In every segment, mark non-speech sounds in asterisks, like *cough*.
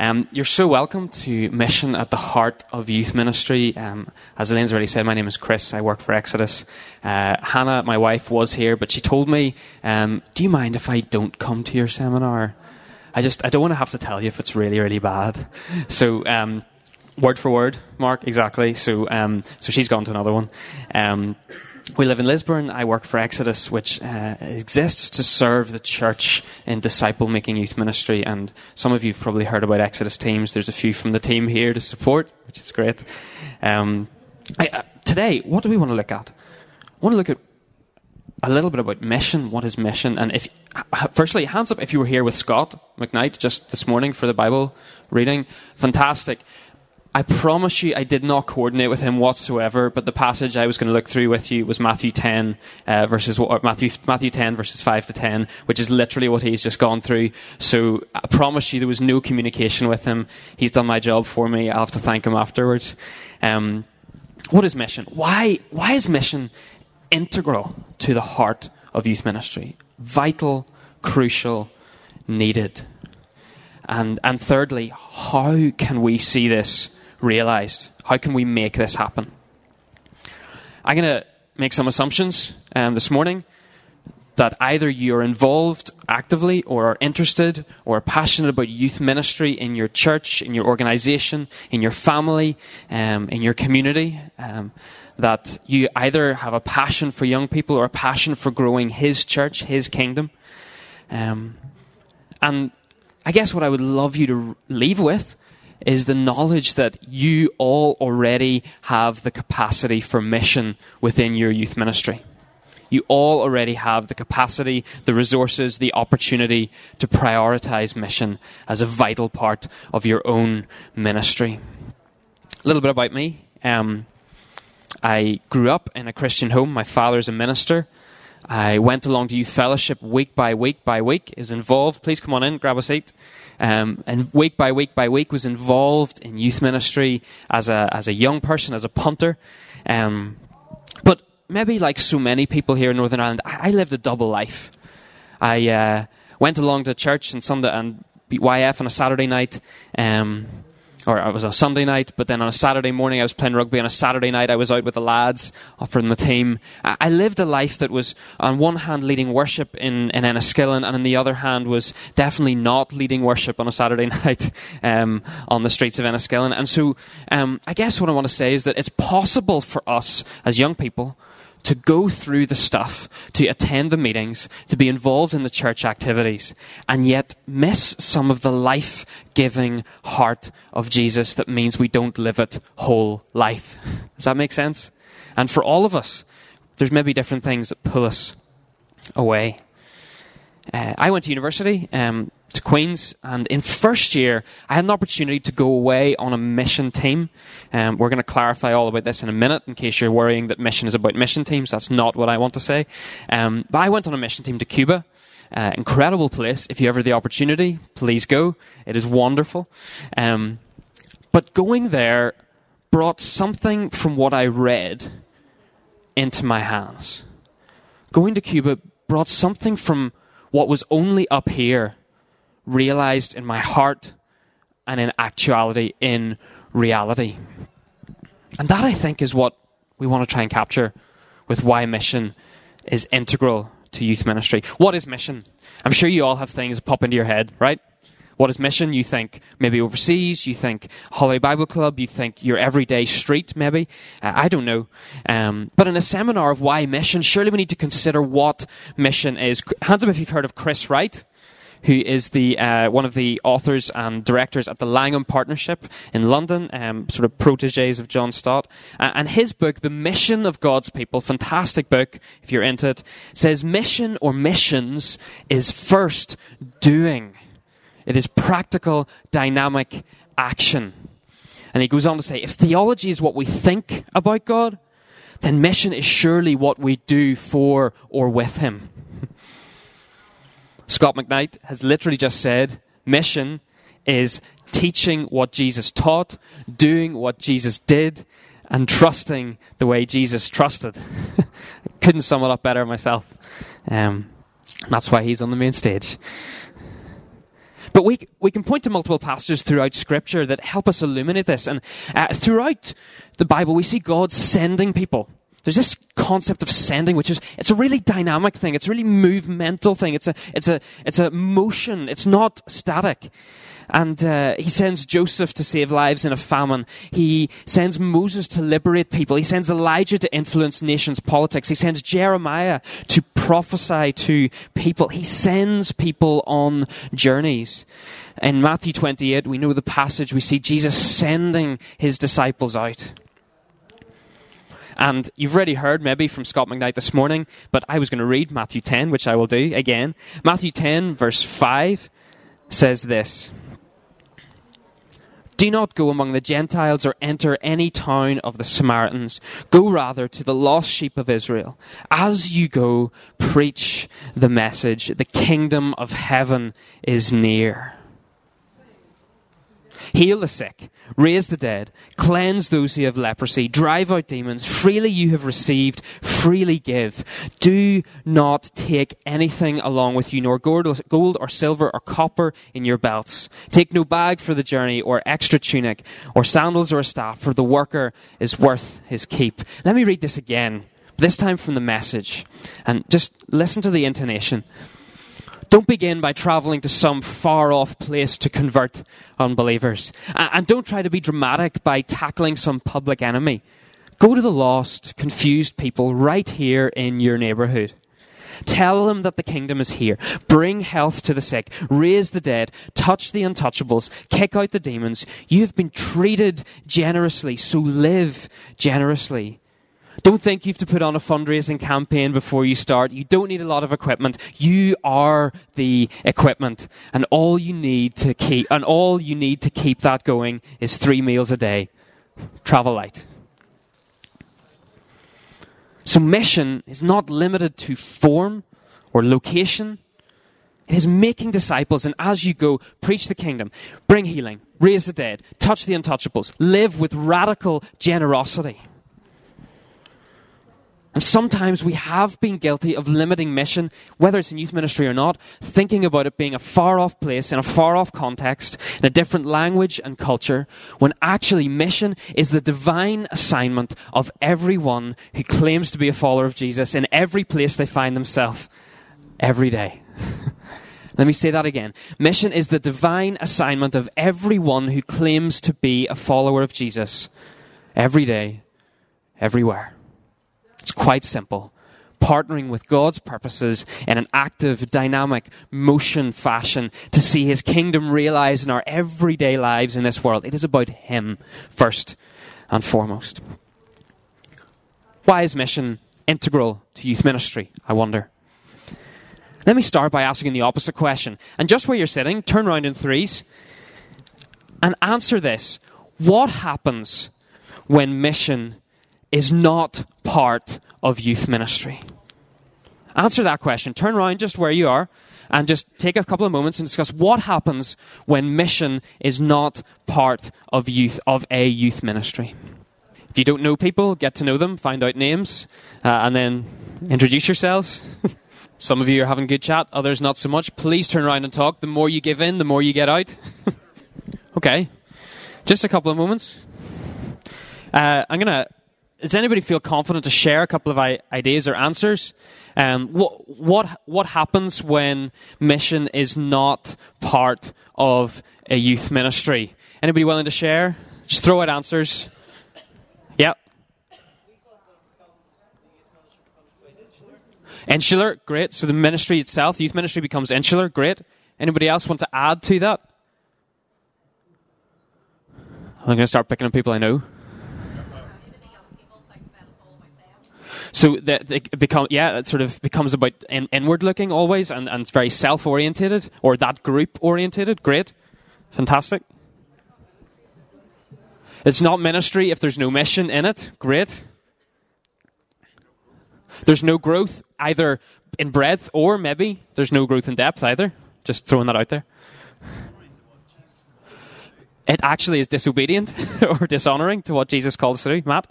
Um, you're so welcome to Mission at the Heart of Youth Ministry. Um, as Elaine's already said, my name is Chris. I work for Exodus. Uh, Hannah, my wife, was here, but she told me, um, "Do you mind if I don't come to your seminar? I just I don't want to have to tell you if it's really really bad." So. Um, word for word, Mark, exactly. So, um, so she's gone to another one. We live in Lisburn. I work for Exodus, which uh, exists to serve the church in disciple making youth ministry. And some of you have probably heard about Exodus teams. There's a few from the team here to support, which is great. Um, I, uh, today, what do we want to look at? I want to look at a little bit about mission. What is mission? And if, firstly, hands up if you were here with Scot McKnight just this morning for the Bible reading. Fantastic. I promise you, I did not coordinate with him whatsoever. But the passage I was going to look through with you was Matthew ten uh, verses Matthew Matthew ten verses five to ten, which is literally what he's just gone through. So I promise you, there was no communication with him. He's done my job for me. I'll have to thank him afterwards. Um, what is mission? Why why is mission integral to the heart of youth ministry? Vital, crucial, needed. And and thirdly, how can we see this? Realized? How can we make this happen? I'm going to make some assumptions um, this morning that either you're involved actively or are interested or are passionate about youth ministry in your church, in your organization, in your family, um, in your community. Um, that you either have a passion for young people or a passion for growing His church, His kingdom. Um, and I guess what I would love you to leave with is the knowledge that you all already have the capacity for mission within your youth ministry. You all already have the capacity, the resources, the opportunity to prioritize mission as a vital part of your own ministry. A little bit about me. Um, I grew up in a Christian home. My father's a minister. I went along to youth fellowship week by week by week. Is involved. Please come on in, grab a seat. Um, and week by week by week was involved in youth ministry as a as a young person, as a punter. Um, but maybe like so many people here in Northern Ireland, I, I lived a double life. I uh, went along to church on Sunday and YF on a Saturday night. Um, or it was a Sunday night, but then on a Saturday morning I was playing rugby. On a Saturday night I was out with the lads from the team. I lived a life that was, on one hand, leading worship in, in Enniskillen, and on the other hand was definitely not leading worship on a Saturday *laughs* night um, on the streets of Enniskillen. And so um, I guess what I want to say is that it's possible for us as young people to go through the stuff, to attend the meetings, to be involved in the church activities, and yet miss some of the life giving heart of Jesus that means we don't live it whole life. *laughs* Does that make sense? And for all of us, there's maybe different things that pull us away. Uh, I went to university. Um, to Queen's, and in first year, I had an opportunity to go away on a mission team. Um, we're going to clarify all about this in a minute, in case you're worrying that mission is about mission teams. That's not what I want to say. Um, but I went on a mission team to Cuba. Uh, incredible place. If you ever the opportunity, please go. It is wonderful. Um, but going there brought something from what I read into my hands. Going to Cuba brought something from what was only up here realized in my heart and in actuality, in reality. And that, I think, is what we want to try and capture with why mission is integral to youth ministry. What is mission? I'm sure you all have things pop into your head, right? What is mission? You think maybe overseas, you think Holiday Bible Club, you think your everyday street, maybe. Uh, I don't know. Um, but in a seminar of why mission, surely we need to consider what mission is. Hands up if you've heard of Chris Wright who is the uh, one of the authors and directors at the Langham Partnership in London, um, sort of proteges of John Stott. Uh, and his book, The Mission of God's People, fantastic book if you're into it, says mission or missions is first doing. It is practical, dynamic action. And he goes on to say, if theology is what we think about God, then mission is surely what we do for or with Him. Scot McKnight has literally just said mission is teaching what Jesus taught, doing what Jesus did, and trusting the way Jesus trusted. *laughs* Couldn't sum it up better myself. Um, that's why he's on the main stage. But we, we can point to multiple passages throughout Scripture that help us illuminate this. And uh, throughout the Bible, we see God sending people. There's this concept of sending, which is, it's a really dynamic thing. It's a really movemental thing. It's a, it's a, it's a motion. It's not static. And uh, he sends Joseph to save lives in a famine. He sends Moses to liberate people. He sends Elijah to influence nations' politics. He sends Jeremiah to prophesy to people. He sends people on journeys. In Matthew 28, we know the passage. We see Jesus sending his disciples out. And you've already heard maybe from Scot McKnight this morning, but I was going to read Matthew 10, which I will do again. Matthew 10, verse 5 says this. Do not go among the Gentiles or enter any town of the Samaritans. Go rather to the lost sheep of Israel. As you go, preach the message. The kingdom of heaven is near. Heal the sick, raise the dead, cleanse those who have leprosy, drive out demons. Freely you have received, freely give. Do not take anything along with you, nor gold or silver or copper in your belts. Take no bag for the journey, or extra tunic, or sandals or a staff, for the worker is worth his keep. Let me read this again, this time from the message, and just listen to the intonation. Don't begin by traveling to some far off place to convert unbelievers. And don't try to be dramatic by tackling some public enemy. Go to the lost, confused people right here in your neighborhood. Tell them that the kingdom is here. Bring health to the sick. Raise the dead. Touch the untouchables. Kick out the demons. You have been treated generously, so live generously. Don't think you have to put on a fundraising campaign before you start. You don't need a lot of equipment. You are the equipment. And all you need to keep, and all you need to keep that going is three meals a day. Travel light. So mission is not limited to form or location. It is making disciples, and as you go, preach the kingdom, bring healing, raise the dead, touch the untouchables, live with radical generosity. And sometimes we have been guilty of limiting mission, whether it's in youth ministry or not, thinking about it being a far off place, in a far off context, in a different language and culture, when actually mission is the divine assignment of everyone who claims to be a follower of Jesus in every place they find themselves every day. *laughs* Let me say that again. Mission is the divine assignment of everyone who claims to be a follower of Jesus every day, everywhere. It's quite simple. Partnering with God's purposes in an active, dynamic, motion fashion to see His kingdom realized in our everyday lives in this world. It is about Him first and foremost. Why is mission integral to youth ministry? I wonder. Let me start by asking the opposite question. And just where you're sitting, turn around in threes and answer this. What happens when mission is not part of youth ministry? Answer that question. Turn around just where you are and just take a couple of moments and discuss what happens when mission is not part of youth of a youth ministry. If you don't know people, get to know them, find out names, uh, and then introduce yourselves. *laughs* Some of you are having good chat, others not so much. Please turn around and talk. The more you give in, the more you get out. *laughs* okay, just a couple of moments. Uh, I'm gonna does anybody feel confident to share a couple of ideas or answers? Um, what, what, what happens when mission is not part of a youth ministry? Anybody willing to share? Just throw out answers. Yep. Insular, great. So the ministry itself, youth ministry becomes insular, great. Anybody else want to add to that? I'm going to start picking on people I know. So that it become yeah, it sort of becomes about in, inward looking always, and, and it's very self orientated or that group orientated. Great, fantastic. It's not ministry if there's no mission in it. Great. There's no growth either in breadth or maybe there's no growth in depth either. Just throwing that out there. It actually is disobedient *laughs* or dishonoring to what Jesus calls to do. Matt?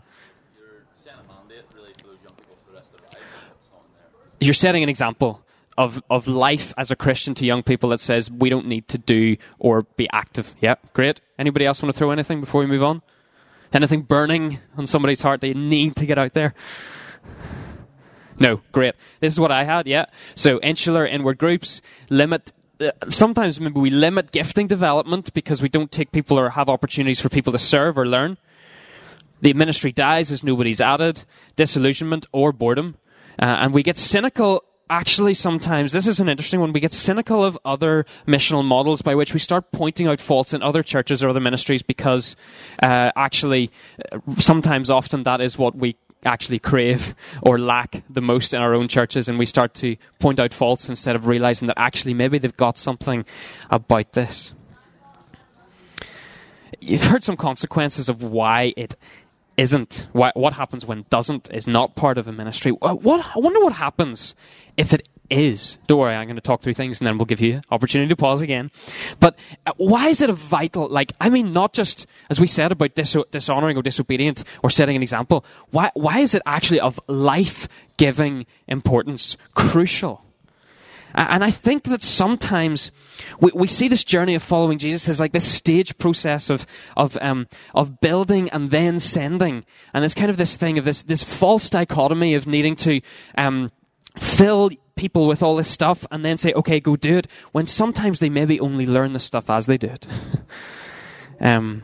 You're setting an example of, of life as a Christian to young people that says we don't need to do or be active. Yeah, great. Anybody else want to throw anything before we move on? Anything burning on somebody's heart they need to get out there? No, great. This is what I had, yeah. So insular inward groups, limit uh, sometimes maybe we limit gifting development because we don't take people or have opportunities for people to serve or learn. The ministry dies as nobody's added, disillusionment or boredom. Uh, and we get cynical actually sometimes this is an interesting one we get cynical of other missional models by which we start pointing out faults in other churches or other ministries because uh, actually uh, sometimes often that is what we actually crave or lack the most in our own churches, and we start to point out faults instead of realizing that actually maybe they've got something about this. You've heard some consequences of why it isn't, why, what happens when doesn't, is not part of a ministry. What, I wonder what happens if it is. Don't worry, I'm going to talk through things and then we'll give you opportunity to pause again. But uh, why is it a vital, like, I mean, not just, as we said about dis- dishonoring or disobedient or setting an example, why, why is it actually of life-giving importance, crucial? And I think that sometimes we, we see this journey of following Jesus as like this stage process of, of, um, of building and then sending. And it's kind of this thing of this, this false dichotomy of needing to, um, fill people with all this stuff and then say, okay, go do it, when sometimes they maybe only learn the stuff as they do it. *laughs* um,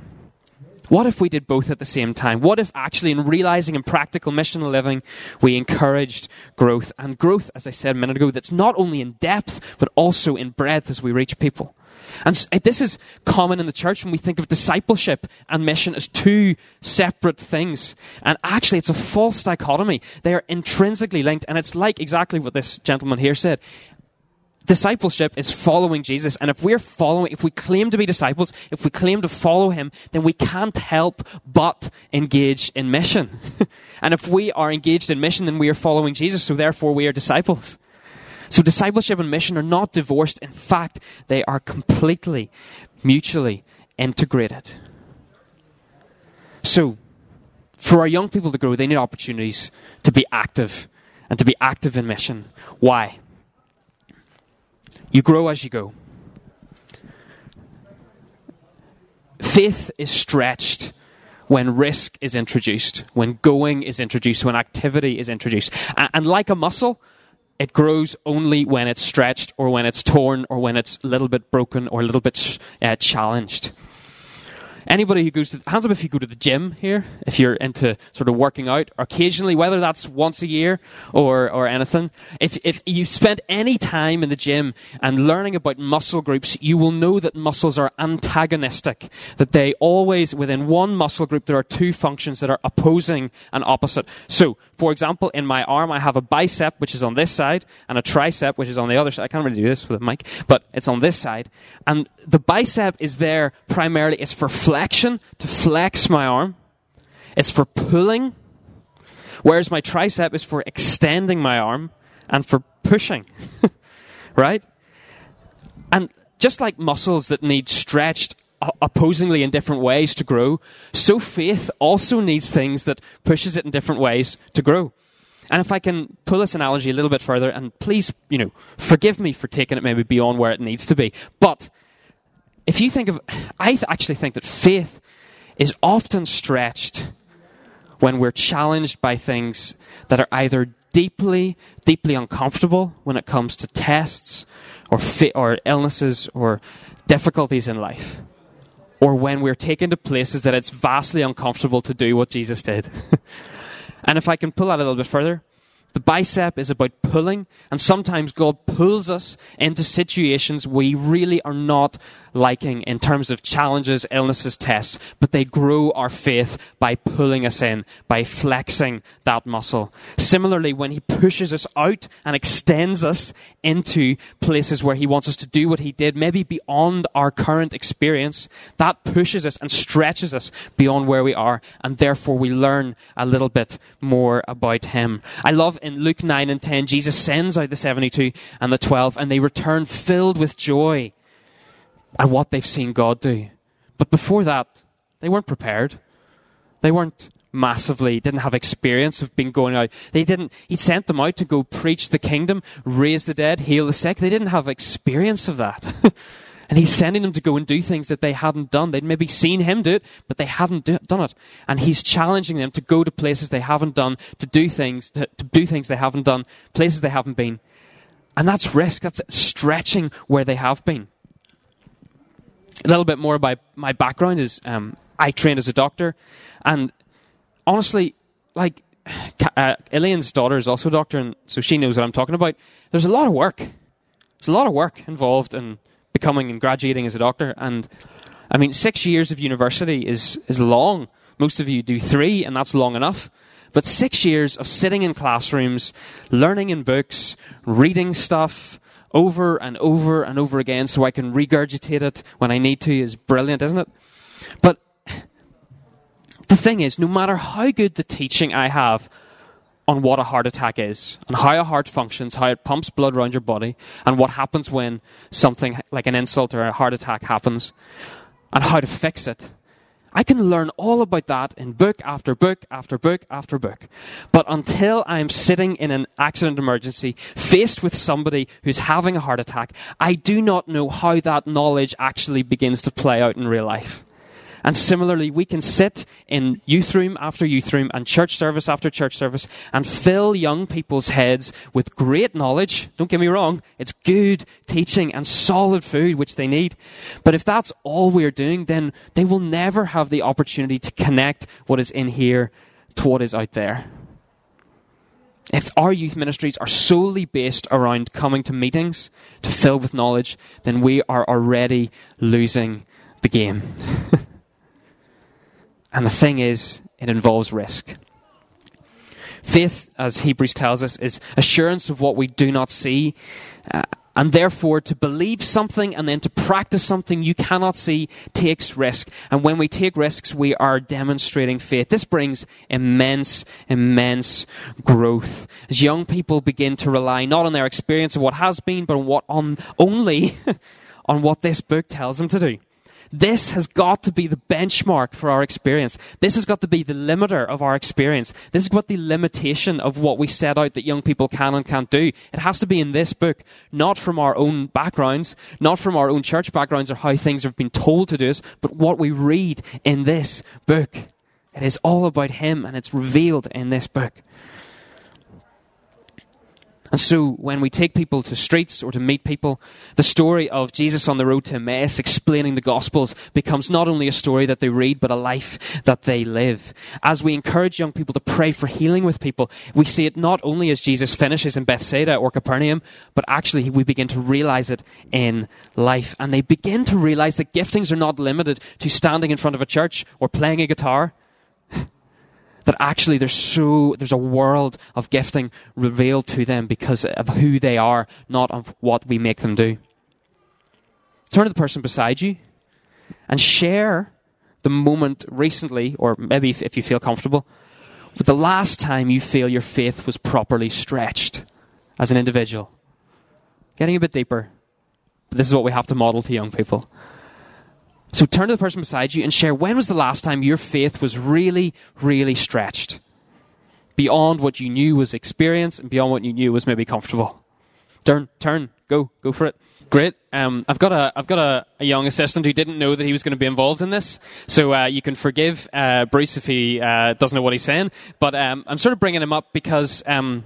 what if we did both at the same time? What if actually, in realizing in practical missional living, we encouraged growth? And growth, as I said a minute ago, that's not only in depth, but also in breadth as we reach people. And this is common in the church when we think of discipleship and mission as two separate things. And actually, it's a false dichotomy. They are intrinsically linked. And it's like exactly what this gentleman here said. Discipleship is following Jesus. And if we're following, if we claim to be disciples, if we claim to follow him, then we can't help but engage in mission. *laughs* and if we are engaged in mission, then we are following Jesus. So therefore, we are disciples. So discipleship and mission are not divorced. In fact, they are completely mutually integrated. So, for our young people to grow, they need opportunities to be active and to be active in mission. Why? You grow as you go. Faith is stretched when risk is introduced, when going is introduced, when activity is introduced. And, like a muscle, it grows only when it's stretched or when it's torn or when it's a little bit broken or a little bit uh, challenged. Anybody who goes to, hands up if you go to the gym here, if you're into sort of working out occasionally, whether that's once a year or, or anything. If, if you spent any time in the gym and learning about muscle groups, you will know that muscles are antagonistic. That they always, within one muscle group, there are two functions that are opposing and opposite. So, for example, in my arm, I have a bicep, which is on this side, and a tricep, which is on the other side. I can't really do this with a mic, but it's on this side. And the bicep is there primarily, is for flexion, to flex my arm. It's for pulling, whereas my tricep is for extending my arm and for pushing. *laughs* right? And just like muscles that need stretched opposingly in different ways to grow, so faith also needs things that pushes it in different ways to grow. And if I can pull this analogy a little bit further, and please, you know, forgive me for taking it maybe beyond where it needs to be, but if you think of, I th- actually think that faith is often stretched when we're challenged by things that are either deeply, deeply uncomfortable when it comes to tests or, fi- or illnesses or difficulties in life or when we're taken to places that it's vastly uncomfortable to do what Jesus did. *laughs* and if I can pull that a little bit further, the bicep is about pulling, and sometimes God pulls us into situations we really are not liking in terms of challenges, illnesses, tests, but they grow our faith by pulling us in, by flexing that muscle. Similarly, when He pushes us out and extends us into places where He wants us to do what He did, maybe beyond our current experience, that pushes us and stretches us beyond where we are, and therefore we learn a little bit more about Him. I love in Luke 9 and 10, Jesus sends out the 72 and the 12, and they return filled with joy at what they've seen God do. But before that, they weren't prepared. They weren't massively, didn't have experience of being going out. They didn't, he sent them out to go preach the kingdom, raise the dead, heal the sick. They didn't have experience of that. *laughs* and he's sending them to go and do things that they hadn't done. They'd maybe seen him do it, but they hadn't do, done it. And he's challenging them to go to places they haven't done, to do things, to, to do things they haven't done, places they haven't been. And that's risk. That's stretching where they have been. A little bit more about my background is um, I trained as a doctor, and honestly, like uh, Elaine's daughter is also a doctor, and so she knows what I'm talking about. There's a lot of work. There's a lot of work involved in becoming and graduating as a doctor, and I mean, six years of university is is long. Most of you do three, and that's long enough. But six years of sitting in classrooms, learning in books, reading stuff over and over and over again so I can regurgitate it when I need to is brilliant, isn't it? But the thing is, no matter how good the teaching I have on what a heart attack is, and how a heart functions, how it pumps blood around your body, and what happens when something like an insult or a heart attack happens, and how to fix it, I can learn all about that in book after book after book after book. But until I'm sitting in an accident emergency, faced with somebody who's having a heart attack, I do not know how that knowledge actually begins to play out in real life. And similarly, we can sit in youth room after youth room and church service after church service and fill young people's heads with great knowledge. Don't get me wrong. It's good teaching and solid food, which they need. But if that's all we're doing, then they will never have the opportunity to connect what is in here to what is out there. If our youth ministries are solely based around coming to meetings to fill with knowledge, then we are already losing the game. *laughs* And the thing is, it involves risk. Faith, as Hebrews tells us, is assurance of what we do not see. Uh, and therefore, to believe something and then to practice something you cannot see takes risk. And when we take risks, we are demonstrating faith. This brings immense, immense growth. As young people begin to rely not on their experience of what has been, but on what on only *laughs* on what this book tells them to do. This has got to be the benchmark for our experience. This has got to be the limiter of our experience. This is what the limitation of what we set out that young people can and can't do. It has to be in this book, not from our own backgrounds, not from our own church backgrounds or how things have been told to us, but what we read in this book. It is all about Him and it's revealed in this book. And so when we take people to streets or to meet people, the story of Jesus on the road to Emmaus explaining the Gospels becomes not only a story that they read, but a life that they live. As we encourage young people to pray for healing with people, we see it not only as Jesus finishes in Bethsaida or Capernaum, but actually we begin to realize it in life. And they begin to realize that giftings are not limited to standing in front of a church or playing a guitar that actually there's so there's a world of gifting revealed to them because of who they are, not of what we make them do. Turn to the person beside you and share the moment recently, or maybe if, you feel comfortable, with the last time you feel your faith was properly stretched as an individual. Getting a bit deeper. But this is what we have to model to young people. So turn to the person beside you and share when was the last time your faith was really, really stretched? Beyond what you knew was experience and beyond what you knew was maybe comfortable. Turn, turn, go, go for it. Great. Um, I've got a I've got a, a, young assistant who didn't know that he was going to be involved in this, so uh, you can forgive uh, Bruce if he uh, doesn't know what he's saying. But um, I'm sort of bringing him up because um,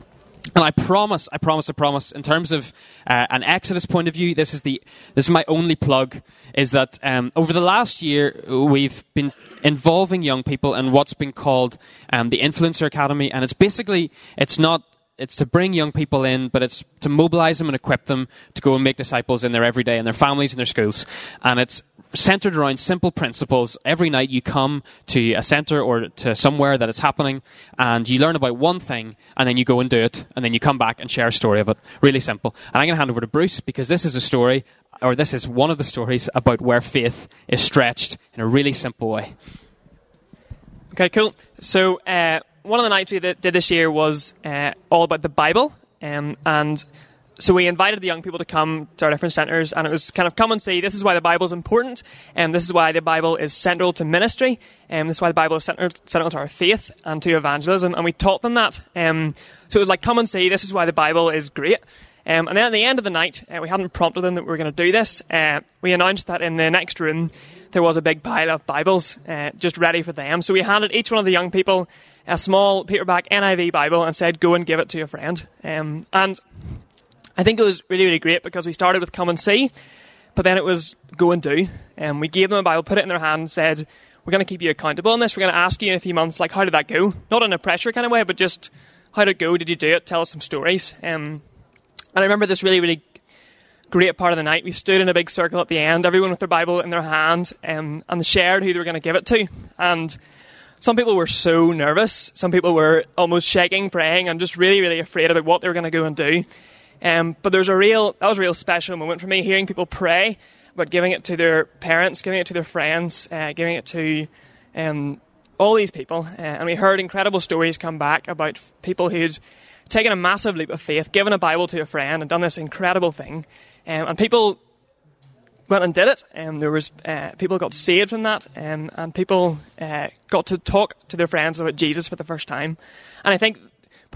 and I promise, I promise, I promise. In terms of uh, an Exodus point of view, this is the this is my only plug. Is that um, over the last year we've been involving young people in what's been called um, the Influencer Academy, and it's basically it's not it's to bring young people in, but it's to mobilize them and equip them to go and make disciples in their everyday, in their families, in their schools. And it's centered around simple principles. Every night you come to a center or to somewhere that is happening and you learn about one thing and then you go and do it and then you come back and share a story of it. Really simple. And I'm going to hand over to Bruce because this is a story or this is one of the stories about where faith is stretched in a really simple way. Okay, cool. So, uh, one of the nights we did this year was uh, all about the Bible, um, and so we invited the young people to come to our different centres, and it was kind of come and see this is why the Bible is important, and this is why the Bible is central to ministry, and this is why the Bible is central, central to our faith and to evangelism, and we taught them that. Um, so it was like, come and see, this is why the Bible is great. Um, and then at the end of the night, uh, we hadn't prompted them that we were going to do this. Uh, we announced that in the next room there was a big pile of Bibles uh, just ready for them. So we handed each one of the young people a small paperback NIV Bible and said, "Go and give it to a friend." Um, and I think it was really, really great because we started with come and see, but then it was go and do. And we gave them a Bible, put it in their hand, and said, "We're going to keep you accountable on this. We're going to ask you in a few months, like, how did that go? Not in a pressure kind of way, but just how did it go? Did you do it? Tell us some stories." Um, and I remember this really, really great part of the night. We stood in a big circle at the end, everyone with their Bible in their hand, um, and shared who they were going to give it to. And some people were so nervous. Some people were almost shaking, praying, and just really, really afraid about what they were going to go and do. Um, but there's a real, that was a real special moment for me, hearing people pray about giving it to their parents, giving it to their friends, uh, giving it to um, all these people. Uh, and we heard incredible stories come back about people who'd taken a massive leap of faith, given a Bible to a friend, and done this incredible thing. Um, and people went and did it, and there was uh, people got saved from that, um, and people uh, got to talk to their friends about Jesus for the first time. And I think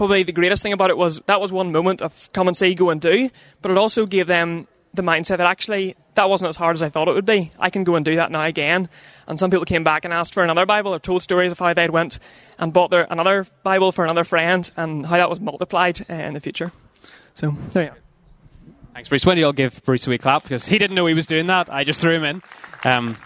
probably the greatest thing about it was that was one moment of come and see, go and do, but it also gave them the mindset that actually that wasn't as hard as I thought it would be. I can go and do that now again. And some people came back and asked for another Bible or told stories of how they'd went and bought their another Bible for another friend and how that was multiplied uh, in the future. So there you go. Thanks, Bruce. When do you all give Bruce a wee clap? Because he didn't know he was doing that. I just threw him in. Um,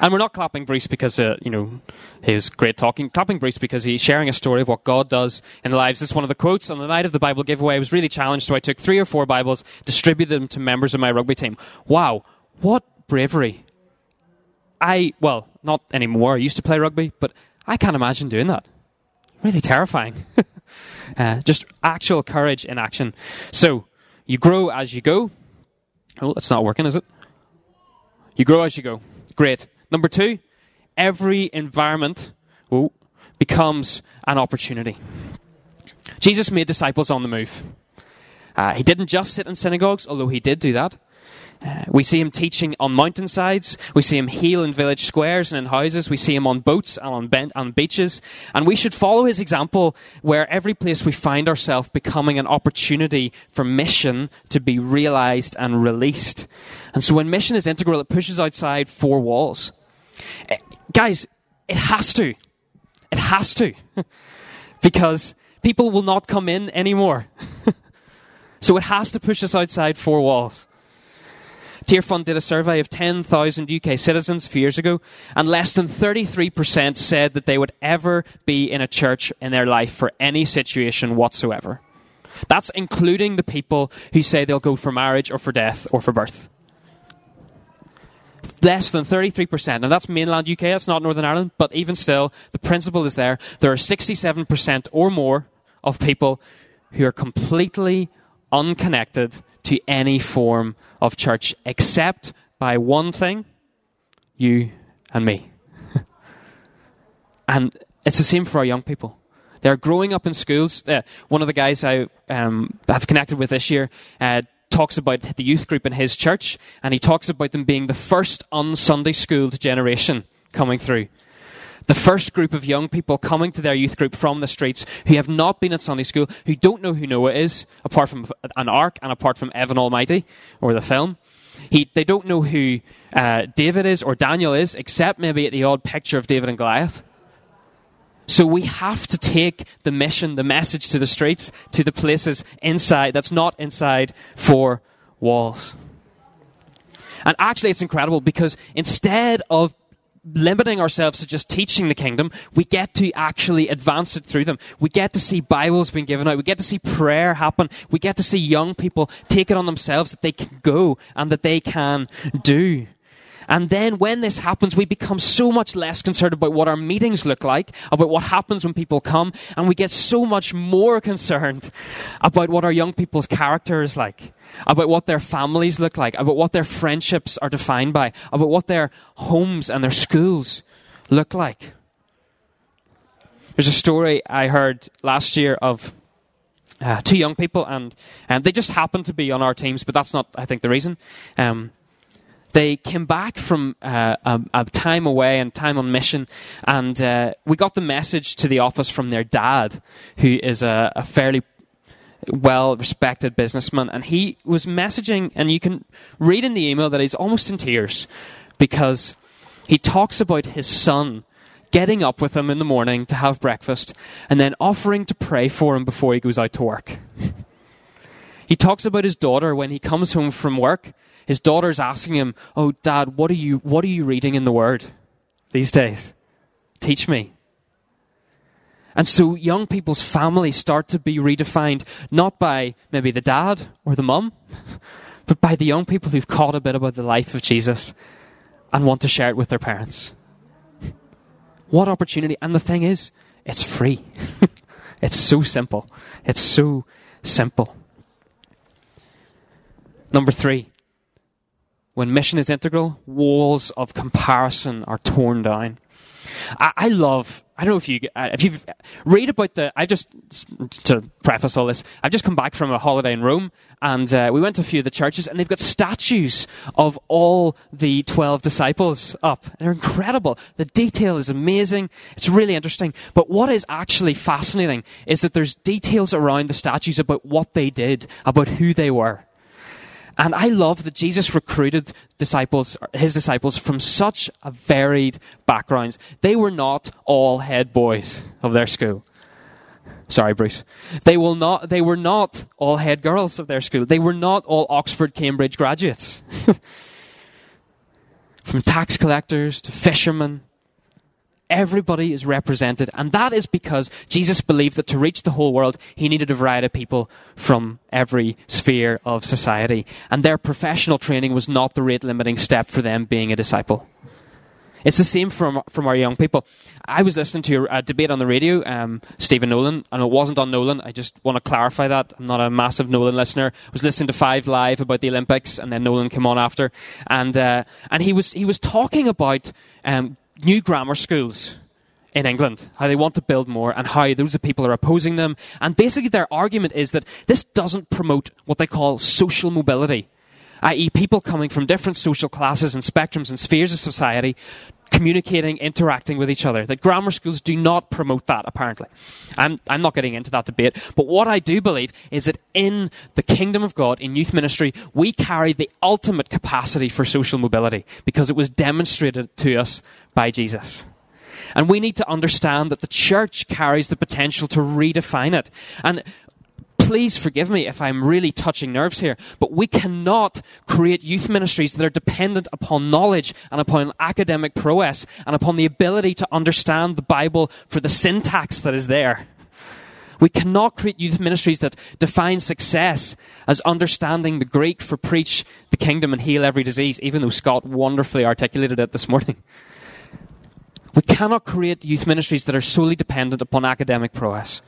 and we're not clapping Bruce because, uh, you know, was great talking. Clapping Bruce because he's sharing a story of what God does in the lives. This is one of the quotes on the night of the Bible giveaway. I was really challenged, so I took three or four Bibles, distributed them to members of my rugby team. Wow, what bravery. I, well, not anymore. I used to play rugby, but I can't imagine doing that. Really terrifying. *laughs* uh, just actual courage in action. So, you grow as you go. Oh, that's not working, is it? You grow as you go. Great. Number two, every environment becomes an opportunity. Jesus made disciples on the move. Uh, he didn't just sit in synagogues, although he did do that. Uh, we see him teaching on mountainsides. We see him heal in village squares and in houses. We see him on boats and on, ben- on beaches. And we should follow his example where every place we find ourselves becoming an opportunity for mission to be realized and released. And so when mission is integral, it pushes outside four walls. Uh, guys, it has to. It has to. *laughs* because people will not come in anymore. *laughs* so it has to push us outside four walls. Tearfund did a survey of 10,000 UK citizens a few years ago, and less than 33% said that they would ever be in a church in their life for any situation whatsoever. That's including the people who say they'll go for marriage or for death or for birth. Less than 33%. Now that's mainland UK, that's not Northern Ireland, but even still, the principle is there. There are 67% or more of people who are completely unconnected to any form of church except by one thing you and me. *laughs* and it's the same for our young people. They're growing up in schools. Uh, one of the guys I um, have connected with this year uh, talks about the youth group in his church, and he talks about them being the first un Sunday schooled generation coming through the first group of young people coming to their youth group from the streets who have not been at Sunday school, who don't know who Noah is, apart from an ark and apart from Evan Almighty or the film. He, they don't know who uh, David is or Daniel is, except maybe at the odd picture of David and Goliath. So we have to take the mission, the message to the streets, to the places inside, that's not inside four walls. And actually, it's incredible because instead of limiting ourselves to just teaching the kingdom, we get to actually advance it through them. We get to see Bibles being given out. We get to see prayer happen. We get to see young people take it on themselves that they can go and that they can do. And then when this happens, we become so much less concerned about what our meetings look like, about what happens when people come, and we get so much more concerned about what our young people's character is like, about what their families look like, about what their friendships are defined by, about what their homes and their schools look like. There's a story I heard last year of uh, two young people, and and they just happened to be on our teams, but that's not, I think, the reason. Um, they came back from uh, a, a, time away and time on mission, and uh, we got the message to the office from their dad, who is a, a fairly well respected businessman, and he was messaging, and you can read in the email that he's almost in tears because he talks about his son getting up with him in the morning to have breakfast and then offering to pray for him before he goes out to work. *laughs* he talks about his daughter when he comes home from work his daughter's asking him, "Oh, Dad, what are you what are you reading in the Word these days? Teach me." And so young people's families start to be redefined not by maybe the dad or the mum, *laughs* but by the young people who've caught a bit about the life of Jesus and want to share it with their parents. *laughs* What opportunity! And the thing is, it's free. *laughs* it's so simple. It's so simple. Number three, when mission is integral, walls of comparison are torn down. I, I love. I don't know if you uh, if you read about the. I just to preface all this. I've just come back from a holiday in Rome, and uh, we went to a few of the churches, and they've got statues of all the twelve disciples up. They're incredible. The detail is amazing. It's really interesting. But what is actually fascinating is that there's details around the statues about what they did, about who they were. And I love that Jesus recruited disciples, his disciples from such a varied backgrounds. They were not all head boys of their school. Sorry, Bruce. They will not, they were not all head girls of their school. They were not all Oxford, Cambridge graduates. *laughs* from tax collectors to fishermen Everybody is represented, and that is because Jesus believed that to reach the whole world, he needed a variety of people from every sphere of society. And their professional training was not the rate limiting step for them being a disciple. It's the same from from our young people. I was listening to a debate on the radio, um, Stephen Nolan, and it wasn't on Nolan. I just want to clarify that. I'm not a massive Nolan listener. I was listening to Five Live about the Olympics, and then Nolan came on after, and uh, and he was he was talking about um, new grammar schools in England, how they want to build more, and how those people are opposing them. And basically, their argument is that this doesn't promote what they call social mobility, i.e., people coming from different social classes and spectrums and spheres of society communicating, interacting with each other. That grammar schools do not promote that, apparently. I'm, I'm not getting into that debate, but what I do believe is that in the kingdom of God, in youth ministry, we carry the ultimate capacity for social mobility because it was demonstrated to us by Jesus. And we need to understand that the church carries the potential to redefine it. And please forgive me if I'm really touching nerves here, but we cannot create youth ministries that are dependent upon knowledge and upon academic prowess and upon the ability to understand the Bible for the syntax that is there. We cannot create youth ministries that define success as understanding the Greek for preach the kingdom and heal every disease, even though Scot wonderfully articulated it this morning. We cannot create youth ministries that are solely dependent upon academic prowess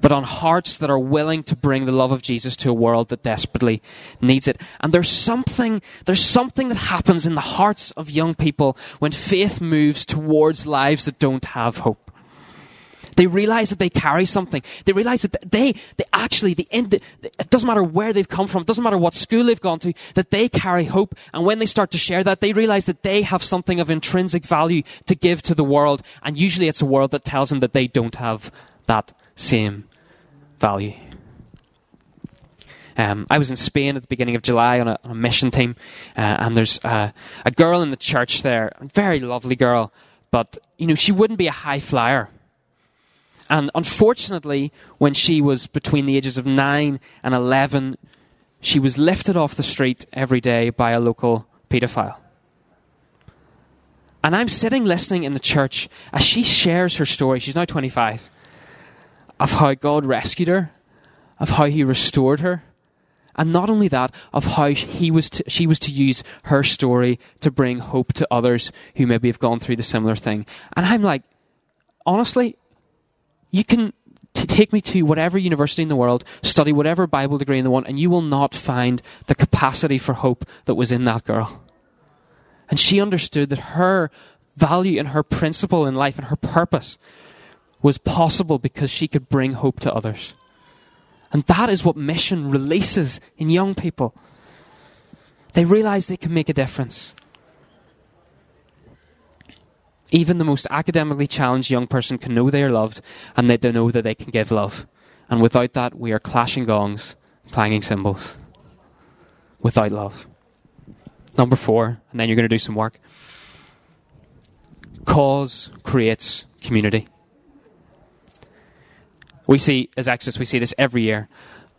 but on hearts that are willing to bring the love of Jesus to a world that desperately needs it. And there's something, there's something that happens in the hearts of young people when faith moves towards lives that don't have hope. They realize that they carry something. They realize that they, they actually, the end, it doesn't matter where they've come from, it doesn't matter what school they've gone to, that they carry hope. And when they start to share that, they realize that they have something of intrinsic value to give to the world. And usually it's a world that tells them that they don't have that same value. Um, I was in Spain at the beginning of July on a, on a mission team, uh, and there's a girl in the church there, a very lovely girl, but you know she wouldn't be a high flyer. And unfortunately, when she was between the ages of nine and eleven, she was lifted off the street every day by a local paedophile. And I'm sitting listening in the church as she shares her story. She's now 25 of how God rescued her, of how He restored her, and not only that, of how he was to, she was to use her story to bring hope to others who maybe have gone through the similar thing. And I'm like, honestly, you can t- take me to whatever university in the world, study whatever Bible degree in the one, and you will not find the capacity for hope that was in that girl. And she understood that her value and her principle in life and her purpose was possible because she could bring hope to others. And that is what mission releases in young people. They realize they can make a difference. Even the most academically challenged young person can know they are loved and they know that they can give love. And without that, we are clashing gongs, clanging cymbals. Without love. Number four, and then you're going to do some work. Cause creates community. We see, as Exodus, we see this every year.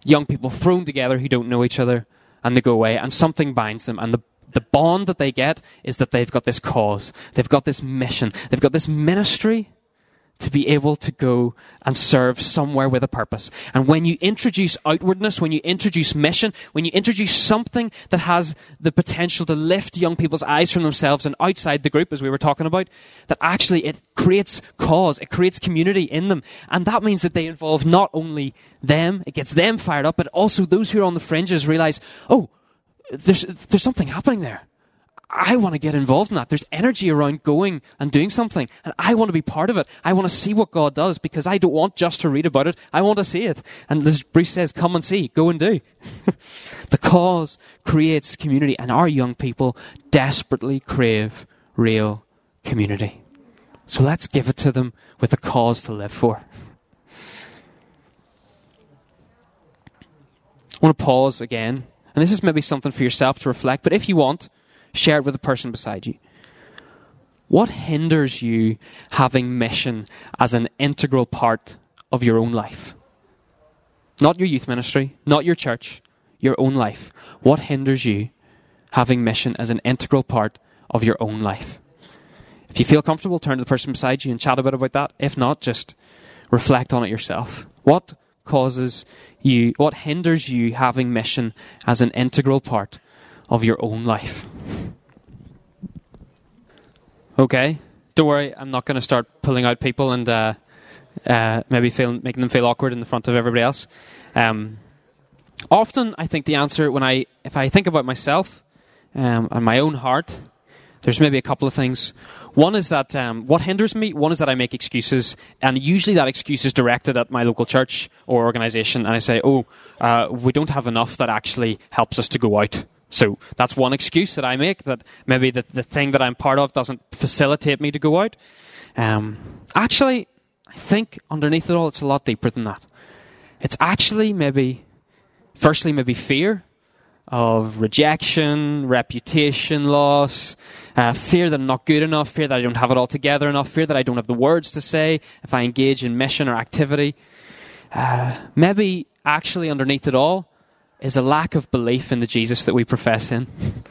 Young people thrown together who don't know each other, and they go away, and something binds them, and the the bond that they get is that they've got this cause, they've got this mission, they've got this ministry to be able to go and serve somewhere with a purpose. And when you introduce outwardness, when you introduce mission, when you introduce something that has the potential to lift young people's eyes from themselves and outside the group, as we were talking about, that actually it creates cause, it creates community in them. And that means that they involve not only them, it gets them fired up, but also those who are on the fringes realize, oh, there's, there's something happening there. I want to get involved in that. There's energy around going and doing something, and I want to be part of it. I want to see what God does because I don't want just to read about it. I want to see it. And as Bruce says, come and see, go and do. *laughs* the cause creates community, and our young people desperately crave real community. So let's give it to them with a cause to live for. I want to pause again and this is maybe something for yourself to reflect, but if you want, share it with the person beside you. What hinders you having mission as an integral part of your own life? Not your youth ministry, not your church, your own life. What hinders you having mission as an integral part of your own life? If you feel comfortable, turn to the person beside you and chat a bit about that. If not, just reflect on it yourself. What causes you, what hinders you having mission as an integral part of your own life? Okay, don't worry, I'm not going to start pulling out people and uh, uh, maybe feel, making them feel awkward in the front of everybody else. Um, often, I think the answer when I, if I think about myself um, and my own heart, there's maybe a couple of things. One is that um, what hinders me, one is that I make excuses, and usually that excuse is directed at my local church or organization, and I say, oh, uh, we don't have enough that actually helps us to go out. So that's one excuse that I make, that maybe the, the thing that I'm part of doesn't facilitate me to go out. Um, actually, I think underneath it all, it's a lot deeper than that. It's actually maybe, firstly, maybe fear of rejection, reputation loss, uh, fear that I'm not good enough, fear that I don't have it all together enough, fear that I don't have the words to say if I engage in mission or activity. Uh, maybe actually underneath it all is a lack of belief in the Jesus that we profess in. *laughs*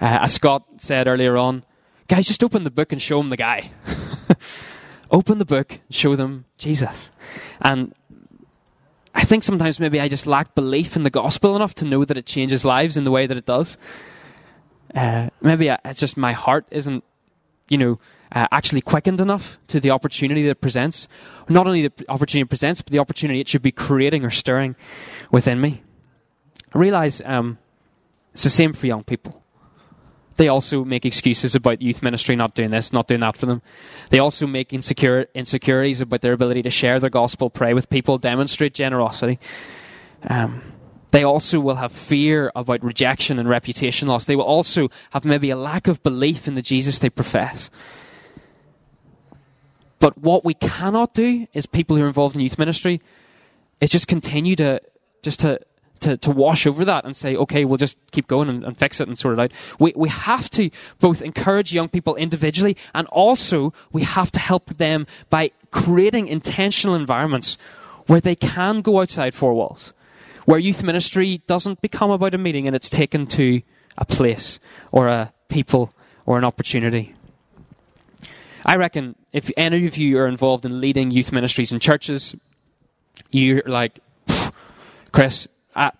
Uh, as Scot said earlier on, guys, just open the book and show them the guy. *laughs* open the book, show them Jesus. And I think sometimes maybe I just lack belief in the gospel enough to know that it changes lives in the way that it does. Uh, maybe it's just my heart isn't, you know, uh, actually quickened enough to the opportunity that it presents. Not only the opportunity it presents, but the opportunity it should be creating or stirring within me. I realize um, it's the same for young people. They also make excuses about youth ministry not doing this, not doing that for them. They also make insecure, insecurities about their ability to share their gospel, pray with people, demonstrate generosity. Um, they also will have fear about rejection and reputation loss. They will also have maybe a lack of belief in the Jesus they profess. But what we cannot do as people who are involved in youth ministry is just continue to just to to, to wash over that and say, okay, we'll just keep going and, and fix it and sort it out. We, we have to both encourage young people individually and also we have to help them by creating intentional environments where they can go outside four walls, where youth ministry doesn't become about a meeting and it's taken to a place or a people or an opportunity. I reckon if any of you are involved in leading youth ministries in churches, you're like, Chris, Uh,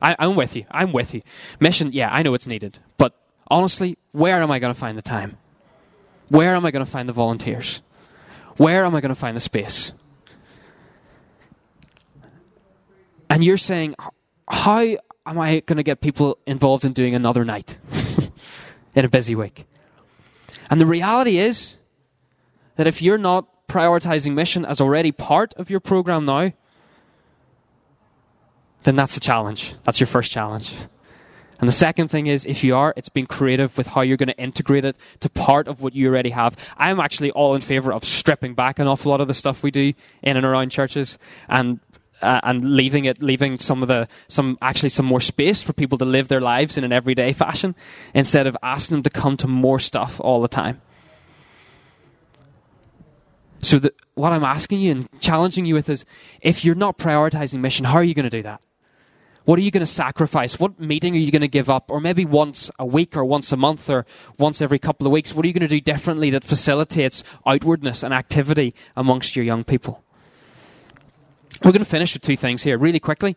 I, I'm with you. I'm with you. Mission, yeah, I know it's needed. But honestly, where am I going to find the time? Where am I going to find the volunteers? Where am I going to find the space? And you're saying, how am I going to get people involved in doing another night *laughs* in a busy week? And the reality is that if you're not prioritizing mission as already part of your program now, then that's the challenge. That's your first challenge. And the second thing is, if you are, it's being creative with how you're going to integrate it to part of what you already have. I'm actually all in favor of stripping back an awful lot of the stuff we do in and around churches and uh, and leaving it, leaving some of the, some, actually some more space for people to live their lives in an everyday fashion instead of asking them to come to more stuff all the time. So the, what I'm asking you and challenging you with is, if you're not prioritizing mission, how are you going to do that? What are you going to sacrifice? What meeting are you going to give up? Or maybe once a week or once a month or once every couple of weeks, what are you going to do differently that facilitates outwardness and activity amongst your young people? We're going to finish with two things here really quickly.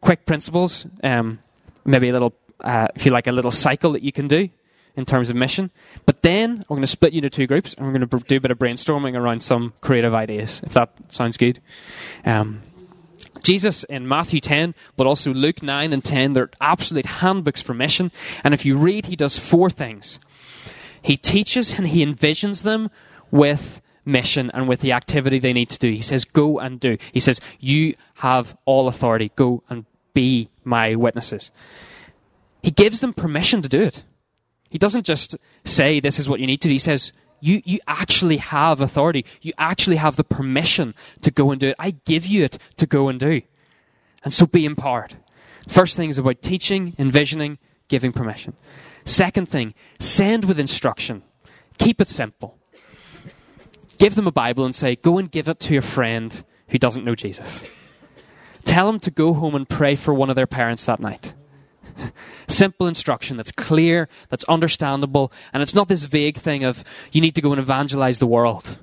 Quick principles, um, maybe a little, uh, if you like, a little cycle that you can do in terms of mission. But then we're going to split you into two groups and we're going to do a bit of brainstorming around some creative ideas, if that sounds good. Um, Jesus in Matthew 10, but also Luke 9 and 10, they're absolute handbooks for mission. And if you read, he does four things. He teaches and he envisions them with mission and with the activity they need to do. He says, go and do. He says, you have all authority. Go and be my witnesses. He gives them permission to do it. He doesn't just say, this is what you need to do. He says, you, you actually have authority. You actually have the permission to go and do it. I give you it to go and do. And so be empowered. First thing is about teaching, envisioning, giving permission. Second thing, send with instruction. Keep it simple. Give them a Bible and say, go and give it to your friend who doesn't know Jesus. Tell them to go home and pray for one of their parents that night. Simple instruction that's clear, that's understandable, and it's not this vague thing of you need to go and evangelize the world.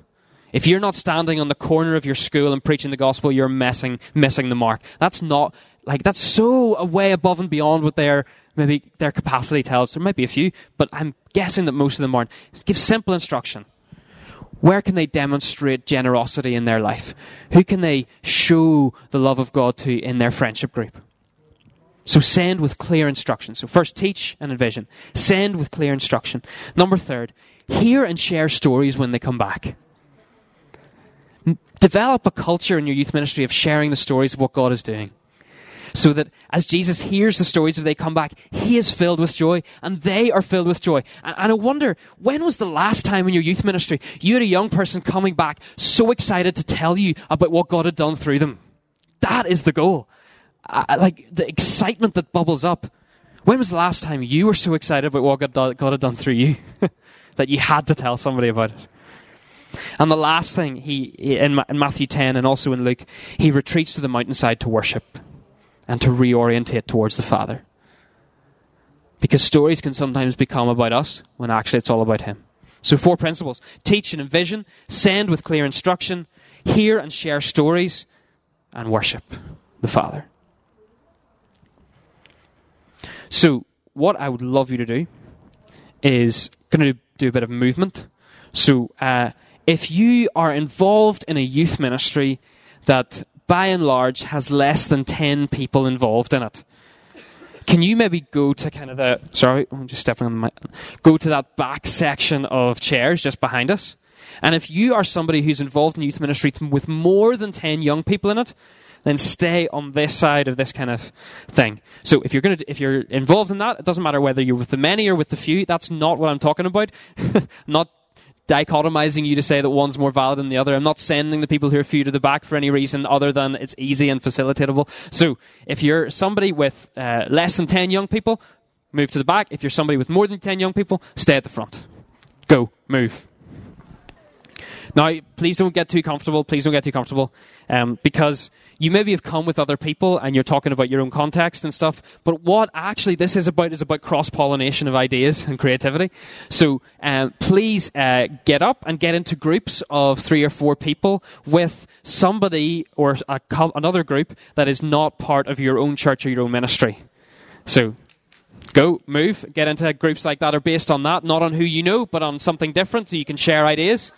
If you're not standing on the corner of your school and preaching the gospel, you're messing, missing the mark. That's not, like, that's so way above and beyond what their, maybe their capacity tells. There might be a few, but I'm guessing that most of them aren't. Give simple instruction. Where can they demonstrate generosity in their life? Who can they show the love of God to in their friendship group? So send with clear instruction. So first teach and envision. Send with clear instruction. Number third, hear and share stories when they come back. Develop a culture in your youth ministry of sharing the stories of what God is doing. So that as Jesus hears the stories of they come back, he is filled with joy and they are filled with joy. And, and I wonder, when was the last time in your youth ministry you had a young person coming back so excited to tell you about what God had done through them? That is the goal uh, like the excitement that bubbles up. When was the last time you were so excited about what God, God had done through you *laughs* that you had to tell somebody about it? And the last thing, he, he in, in Matthew 10 and also in Luke, he retreats to the mountainside to worship and to reorientate towards the Father. Because stories can sometimes become about us when actually it's all about Him. So, four principles teach and envision, send with clear instruction, hear and share stories, and worship the Father. So, what I would love you to do is going to do a bit of movement. So, uh, if you are involved in a youth ministry that by and large has less than 10 people involved in it, can you maybe go to kind of the sorry i'm just stepping on my go to that back section of chairs just behind us and if you are somebody who's involved in youth ministry with more than 10 young people in it then stay on this side of this kind of thing. So if you're going to, if you're involved in that, it doesn't matter whether you're with the many or with the few. That's not what I'm talking about. *laughs* not dichotomizing you to say that one's more valid than the other. I'm not sending the people who are few to the back for any reason other than it's easy and facilitatable. So if you're somebody with uh, less than 10 young people, move to the back. If you're somebody with more than 10 young people, stay at the front. Go, move. Now, please don't get too comfortable. Please don't get too comfortable, um, because you maybe have come with other people and you're talking about your own context and stuff. But what actually this is about is about cross pollination of ideas and creativity. So um, please uh, get up and get into groups of three or four people with somebody or a, another group that is not part of your own church or your own ministry. So go, move, get into groups like that are based on that, not on who you know, but on something different so you can share ideas.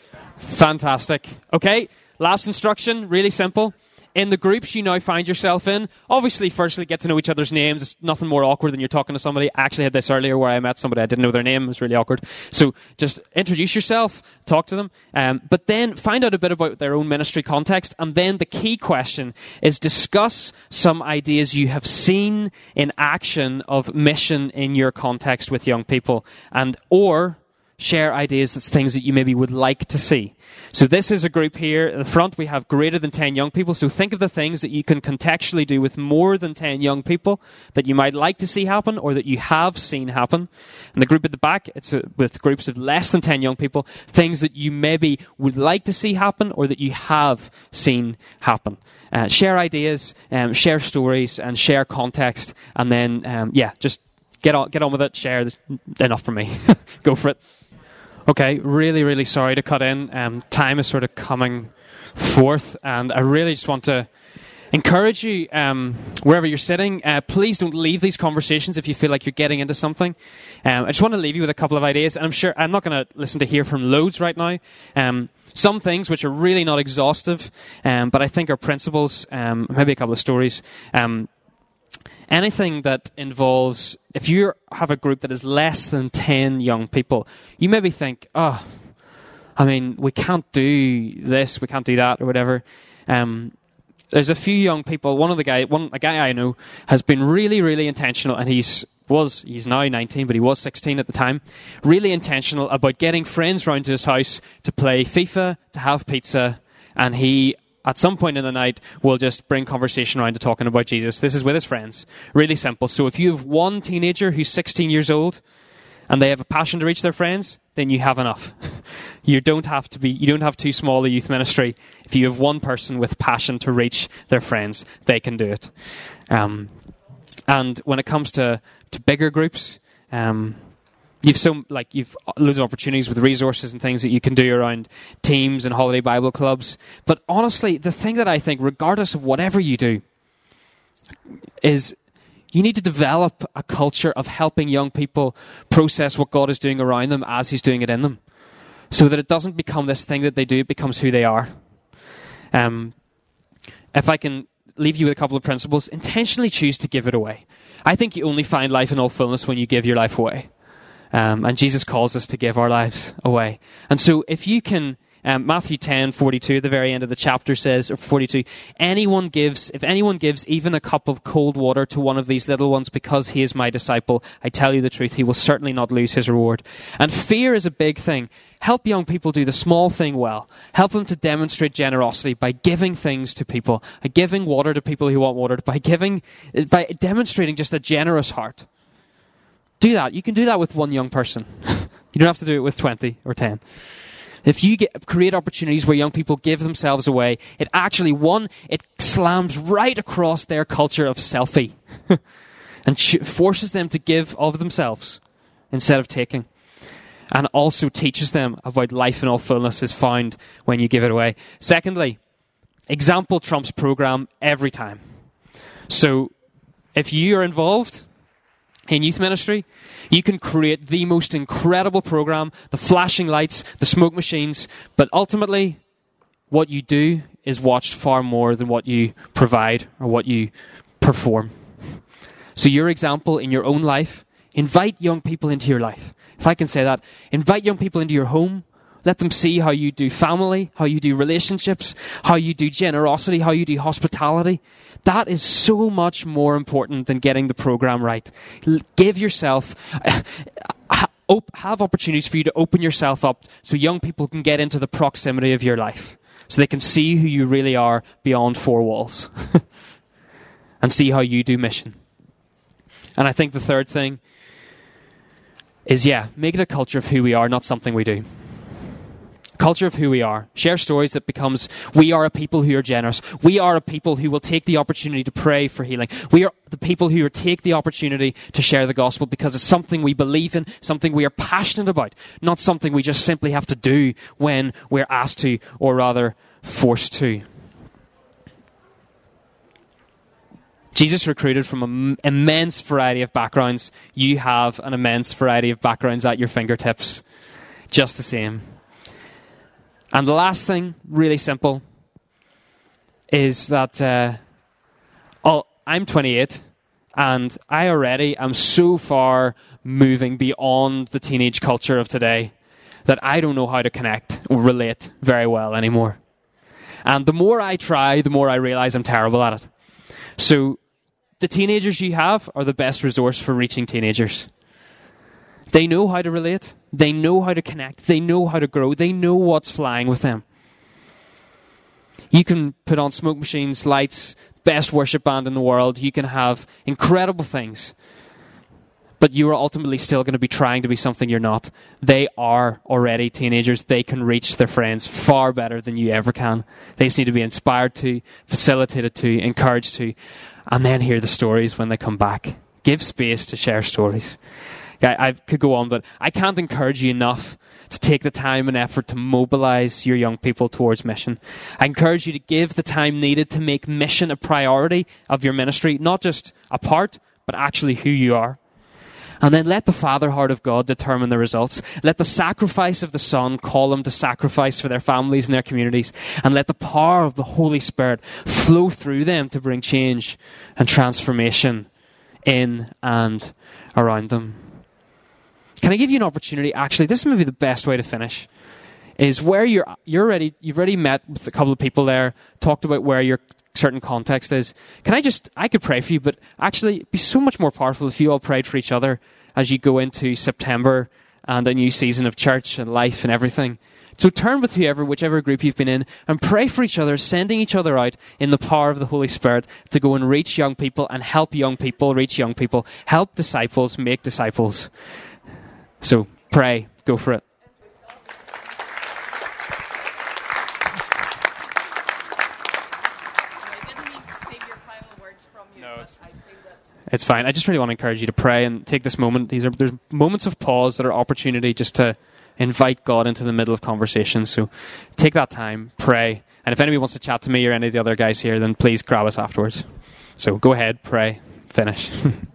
Fantastic. Okay, last instruction, really simple. in the groups you now find yourself in, obviously, firstly, get to know each other's names. It's nothing more awkward than you're talking to somebody. I actually had this earlier where I met somebody, I didn't know their name. It was really awkward. So just introduce yourself, talk to them, um, but then find out a bit about their own ministry context. And then the key question is discuss some ideas you have seen in action of mission in your context with young people and, or share ideas that's things that you maybe would like to see. So this is a group here. At the front we have greater than 10 young people. So think of the things that you can contextually do with more than 10 young people that you might like to see happen or that you have seen happen. And the group at the back, it's a, with groups of less than 10 young people, things that you maybe would like to see happen or that you have seen happen. Uh, share ideas, um, share stories, and share context, and then, um, yeah, just get on, get on with it, share. Enough for me. *laughs* Go for it. Okay, really, really sorry to cut in. Um, time is sort of coming forth, and I really just want to encourage you, um, wherever you're sitting, uh, please don't leave these conversations if you feel like you're getting into something. Um, I just want to leave you with a couple of ideas, and I'm sure I'm not going to listen to hear from loads right now. Um, some things which are really not exhaustive, um, but I think are principles, um, maybe a couple of stories. Um, anything that involves, if you have a group that is less than 10 young people, you maybe think, oh, I mean, we can't do this, we can't do that, or whatever. Um, there's a few young people. One of the guy, one a guy I know, has been really, really intentional, and he's was he's now 19, but he was 16 at the time. Really intentional about getting friends round to his house to play FIFA, to have pizza, and he at some point in the night we'll just bring conversation around to talking about Jesus. This is with his friends. Really simple. So if you have one teenager who's 16 years old and they have a passion to reach their friends, then you have enough. *laughs* you don't have to be you don't have too small a youth ministry. If you have one person with passion to reach their friends, they can do it. Um, and when it comes to, to bigger groups, um, you've so like you've loads of opportunities with resources and things that you can do around teams and holiday Bible clubs. But honestly, the thing that I think, regardless of whatever you do, is you need to develop a culture of helping young people process what God is doing around them as He's doing it in them, so that it doesn't become this thing that they do; it becomes who they are. Um, if I can leave you with a couple of principles, intentionally choose to give it away. I think you only find life in all fullness when you give your life away. Um, and Jesus calls us to give our lives away. And so if you can, um, Matthew 10, 42, the very end of the chapter says, or 42, anyone gives, if anyone gives even a cup of cold water to one of these little ones because he is my disciple, I tell you the truth, he will certainly not lose his reward. And fear is a big thing. Help young people do the small thing well. Help them to demonstrate generosity by giving things to people, by giving water to people who want water, by giving, by demonstrating just a generous heart. Do that. You can do that with one young person. you don't have to do it with 20 or 10. If you get, create opportunities where young people give themselves away, it actually, one, it slams right across their culture of selfie *laughs* and forces them to give of themselves instead of taking. And also teaches them about life in all fullness is found when you give it away. Secondly, example trumps program every time. So if you are involved, in youth ministry, you can create the most incredible program, the flashing lights, the smoke machines, but ultimately, what you do is watched far more than what you provide or what you perform. So, your example in your own life, invite young people into your life. If I can say that, invite young people into your home. Let them see how you do family, how you do relationships, how you do generosity, how you do hospitality. That is so much more important than getting the program right. Give yourself, *laughs* have opportunities for you to open yourself up so young people can get into the proximity of your life. So they can see who you really are beyond four walls. *laughs* and see how you do mission. And I think the third thing is yeah, make it a culture of who we are, not something we do culture of who we are. Share stories that becomes we are a people who are generous. We are a people who will take the opportunity to pray for healing. We are the people who take the opportunity to share the gospel because it's something we believe in, something we are passionate about, not something we just simply have to do when we're asked to, or rather forced to. Jesus recruited from an immense variety of backgrounds. You have an immense variety of backgrounds at your fingertips. Just the same. And the last thing, really simple, is that uh, oh, I'm 28 and I already am so far moving beyond the teenage culture of today that I don't know how to connect or relate very well anymore. And the more I try, the more I realize I'm terrible at it. So the teenagers you have are the best resource for reaching teenagers. They know how to relate. They know how to connect. They know how to grow. They know what's flying with them. You can put on smoke machines, lights, best worship band in the world. You can have incredible things. But you are ultimately still going to be trying to be something you're not. They are already teenagers. They can reach their friends far better than you ever can. They just need to be inspired to, facilitated to, encouraged to, and then hear the stories when they come back. Give space to share stories. I, I could go on, but I can't encourage you enough to take the time and effort to mobilize your young people towards mission. I encourage you to give the time needed to make mission a priority of your ministry, not just a part, but actually who you are. And then let the Father heart of God determine the results. Let the sacrifice of the Son call them to sacrifice for their families and their communities. And let the power of the Holy Spirit flow through them to bring change and transformation in and around them. Can I give you an opportunity? Actually, this is maybe the best way to finish. Is where you're you're already you've already met with a couple of people there, talked about where your certain context is. Can I just I could pray for you, but actually be so much more powerful if you all prayed for each other as you go into September and a new season of church and life and everything. So turn with whoever, whichever group you've been in, and pray for each other, sending each other out in the power of the Holy Spirit to go and reach young people and help young people reach young people, help disciples make disciples. So pray, go for it. It's fine. I just really want to encourage you to pray and take this moment. These are there's moments of pause that are opportunity just to invite God into the middle of conversations. So take that time, pray, and if anybody wants to chat to me or any of the other guys here, then please grab us afterwards. So go ahead, pray, finish. *laughs*